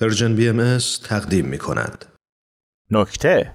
Persian BM تقدیم می کند. نکته.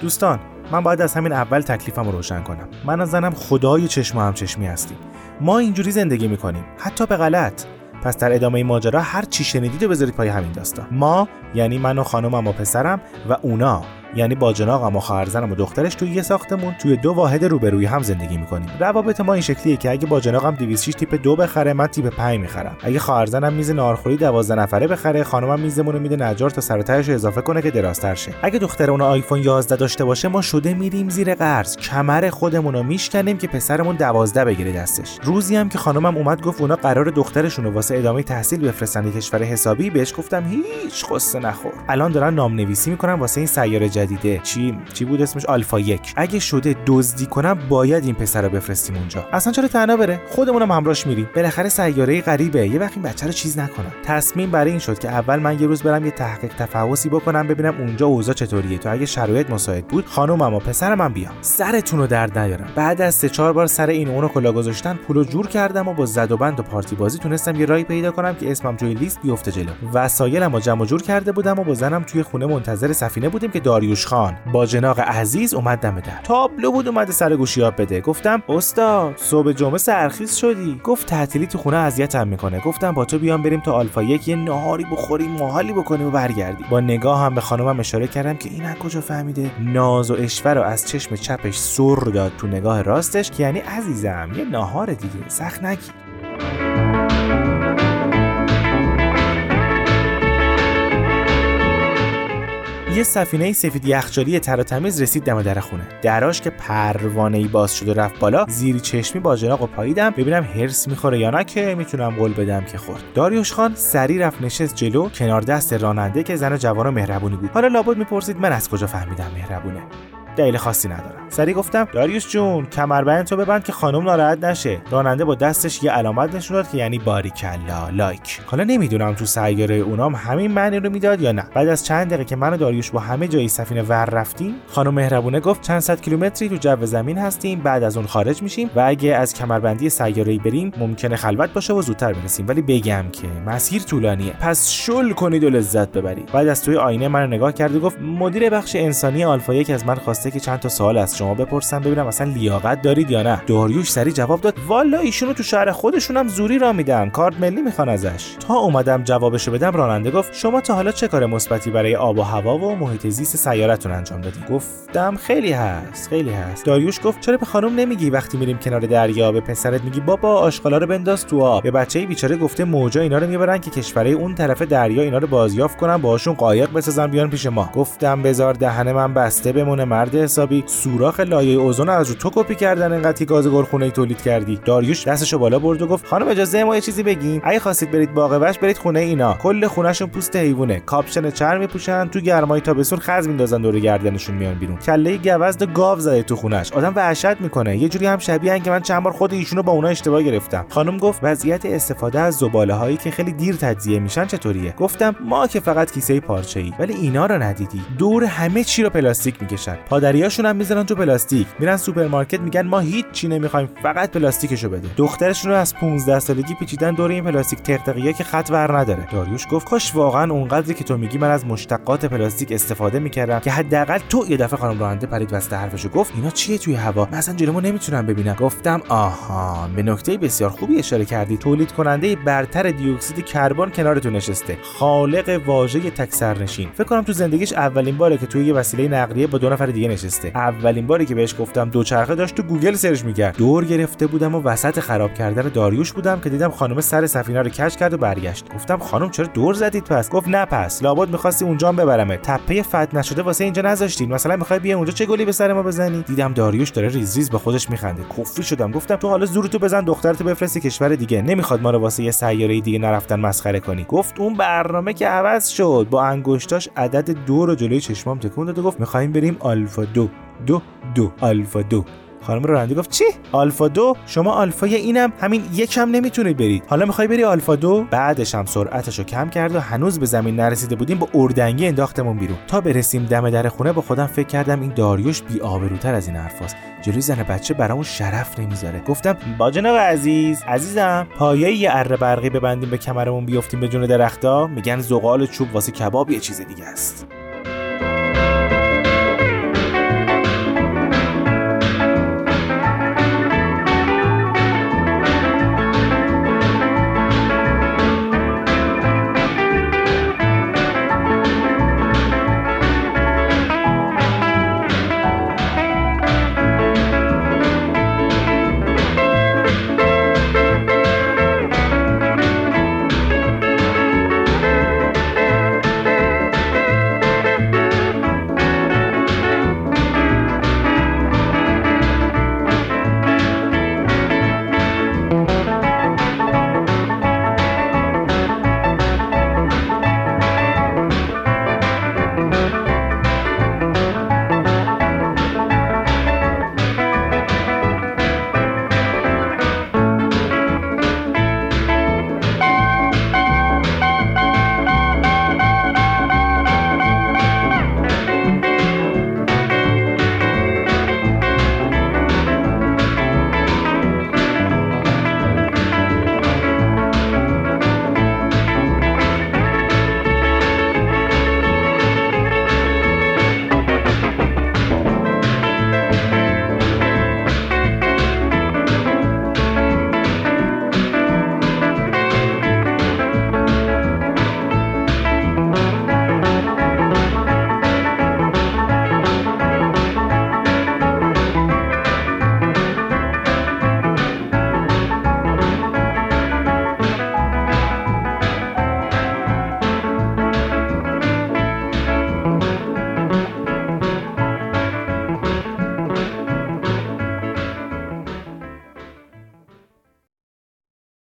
دوستان من باید از همین اول تکلیفم رو روشن کنم. من و زنم خدای چشم و همچشمی هستیم. ما اینجوری زندگی می‌کنیم حتی به غلط. پس در ادامه این ماجرا هر چی شنیدید رو بذارید پای همین داستان. ما یعنی من و خانمم و پسرم و اونا. یعنی با جناقم و خواهرزنم و دخترش توی یه ساختمون توی دو واحد روبروی هم زندگی می‌کنیم. روابط ما این شکلیه که اگه با جناقم 206 تیپ دو بخره من تیپ 5 می‌خرم. اگه خواهرزنم میز ناهارخوری 12 نفره بخره خانمم میزمون میده نجار تا سر رو اضافه کنه که درازتر شه. اگه دختر اون آیفون 11 داشته باشه ما شده میریم زیر قرض. کمر خودمون رو میشکنیم که پسرمون 12 بگیره دستش. روزی هم که خانمم اومد گفت اونا قرار دخترشون رو واسه ادامه تحصیل بفرستن کشور حسابی بهش گفتم هیچ قصه نخور. الان دارن نام نویسی می‌کنن واسه این سیاره جدیده. چی چی بود اسمش؟ آلفا یک. اگه شده دزدی کنم باید این پسر رو بفرستیم اونجا. اصلا چرا تنها بره؟ خودمونم همراهش میریم. بالاخره سیاره غریبه. یه وقت این بچه رو چیز نکنم تصمیم برای این شد که اول من یه روز برم یه تحقیق تفحصی بکنم ببینم اونجا اوضاع چطوریه. تا اگه شرایط مساعد بود خانومم و پسرم من بیام. سرتون رو درد نیارم. بعد از سه چهار بار سر این اونو کلا گذاشتن پولو جور کردم و با زد و بند و پارتی بازی تونستم یه راهی پیدا کنم که اسمم توی لیست بیفته جلو. وسایلم رو جمع جور کرده بودم و با زنم توی خونه منتظر سفینه بودیم که داریوش خان. با جناق عزیز اومد دم در. تابلو بود اومده سر گوشیاب بده. گفتم استاد صبح جمعه سرخیز شدی. گفت تعطیلی تو خونه اذیتم می‌کنه. گفتم با تو بیام بریم تا آلفا یک یه نهاری بخوریم ماهالی بکنیم و برگردیم. با نگاه هم به خانمم اشاره کردم که این کجا فهمیده؟ ناز و اشور رو از چشم چپش سر داد تو نگاه راستش که یعنی عزیزم یه ناهار دیگه سخت نگیر. یه سفینه سفید یخچالی تر و تمیز رسید دم در خونه. دراش که پروانه ای باز شد و رفت بالا زیری چشمی با جناق و پاییدم ببینم هرس می‌خوره یا نه که می‌تونم قول بدم که خورد. داریوش خان سری رفت نشست جلو کنار دست راننده که زن جوان و مهربونی بود. حالا لابد می‌پرسید من از کجا فهمیدم مهربونه. دلیل خاصی ندارم سری گفتم داریوش جون کمربند تو ببند که خانم ناراحت نشه. راننده با دستش یه علامت نشون داد که یعنی باریکلا لایک. حالا نمی‌دونم تو سیاره اونام همین معنی رو می‌داد یا نه. بعد از چند دقیقه که من و داریوش با همه جای سفینه ور رفتیم خانم مهربونه گفت چند صد کیلومتری تو جو زمین هستیم بعد از اون خارج میشیم و اگه از کمربندی سیاره بریم ممکنه خلوت باشه و زودتر برسیم. ولی بگم که مسیر طولانیه. پس شل کنید و لذت ببرید. بعد از توی آینه من نگاه کرد و گفت مدیر بخش انسانی آلفا یک از من خواسته که چند تا سوال از شما بپرسم ببینم اصلا لیاقت دارید یا نه. داریوش سری جواب داد والا ایشونو تو شهر خودشون هم زوری را میدن کارت ملی می‌خوان ازش. تا اومدم جوابشو بدم راننده گفت شما تا حالا چه کار مثبتی برای آب و هوا و محیط زیست سیارتون انجام دادین گفتم خیلی هست خیلی هست. داریوش گفت چرا به خانم نمیگی وقتی میریم کنار دریا به پسرت میگی بابا آشغالا رو بنداز تو آب. به بچه بیچاره گفته موجا اینا رو می‌برن که کشورهای اون طرف دریا اینا رو بازیافت کنن باهاشون قایق بسازن بیان پیش ما. گفتم بزار دهن من بسته بمونه مرد حسابی سوراخ لایه اوزون از رو تو کپی کردن انقدر گاز گلخونه‌ای تولید کردی. داریوش دستشو بالا برد و گفت خانم اجازه ما یه چیزی بگیم اگه خواستید برید باغ وحش برید خونه اینا. کل خونهشون پوست حیوونه کاپشن چرم میپوشن تو گرمای تابستون خز میندازن دور گردنشون میان بیرون. کله گوزن و گاو زده تو خونش آدم وحشت می‌کنه. یه جوری هم شبیه که من چند بار خود ایشونو با اونا اشتباه گرفتم. خانم گفت وضعیت استفاده از زباله هایی که خیلی دیر تجزیه میشن چطوریه؟ گفتم ما که فقط کیسه پارچه ای ولی اینا رو ندیدی. دور همه چی رو پلاستیک می‌کشن. پادریاشون هم می‌ذارن تو پلاستیک. میرن سوپرمارکت میگن ما هیچ چی نمی‌خوایم فقط پلاستیکشو بده. دخترشون رو از 15 سالگی پیچیدن دور این پلاستیک تقتقیه که خط ور نداره. داریوش گفت کاش واقعا اونقدری که تو میگی من از مشتقات پلاستیک استفاده می‌کردم که حداقل تو یه دفعه خانم راننده پرید وسط حرفشو گفت اینا چیه توی هوا؟ من اصلا جلومو نمی‌تونم ببینم. گفتم آها به نکته بسیار خوبی اشاره کردی. تولید کننده برتر دیوکسید کربن کنارتون نشسته. خالق واژه تکسرنشین فکر کنم تو زندگیش اولین باره که توی یه وسیله نقلیه با دو نفر دیگه نشسته. اولین باری که بهش گفتم دوچرخه داشت تو گوگل سرچ می‌کرد. دور گرفته بودم و وسط خراب کردن داریوش بودم که دیدم خانم سر سفینه رو کج کرد و برگشت. گفتم خانم چرا دور زدید پس؟ گفت نه پس لابد می‌خواستی اونجا ببرمه تپه فتح نشده واسه اینجا نذاشتین. مثلا می‌خوای بیا اونجا چه گلی به سر ما بزنی؟ دیدم داریوش داره ریز ریز به خودش میخنده. کفری شدم. گفتم تو حالا زورتو بزن دخترتو بفرستی کشور دیگه. نمی‌خواد ما رو واسه یه سیاره دیگه نرفتن مسخره کنی. گفت اون برنامه که عوض شد. با انگشتاش عدد دو رو جلوی چشمام تکون داد و گفت می‌خوایم بریم آلفا. دو. دو دو. آلفا دو. خانم راننده گفت چی؟ آلفا دو؟ شما آلفای اینم همین یکم نمی‌تونید برید. حالا می‌خوای بری آلفا دو؟ بعدش هم سرعتش رو کم کرد و هنوز به زمین نرسیده بودیم با اردنگی انداختمون بیرون. تا برسیم دم در خونه با خودم فکر کردم این داریوش بی آبروتر از این حرفاست. جلوی زن بچه برامون شرف نمی‌ذاره. گفتم با جناب عزیز. عزیزم. پایه یه اره برقی ببندیم به کمرمون بیفتیم به جون درختا؟ میگن زغال چوب واسه کباب یه چیز دیگه است.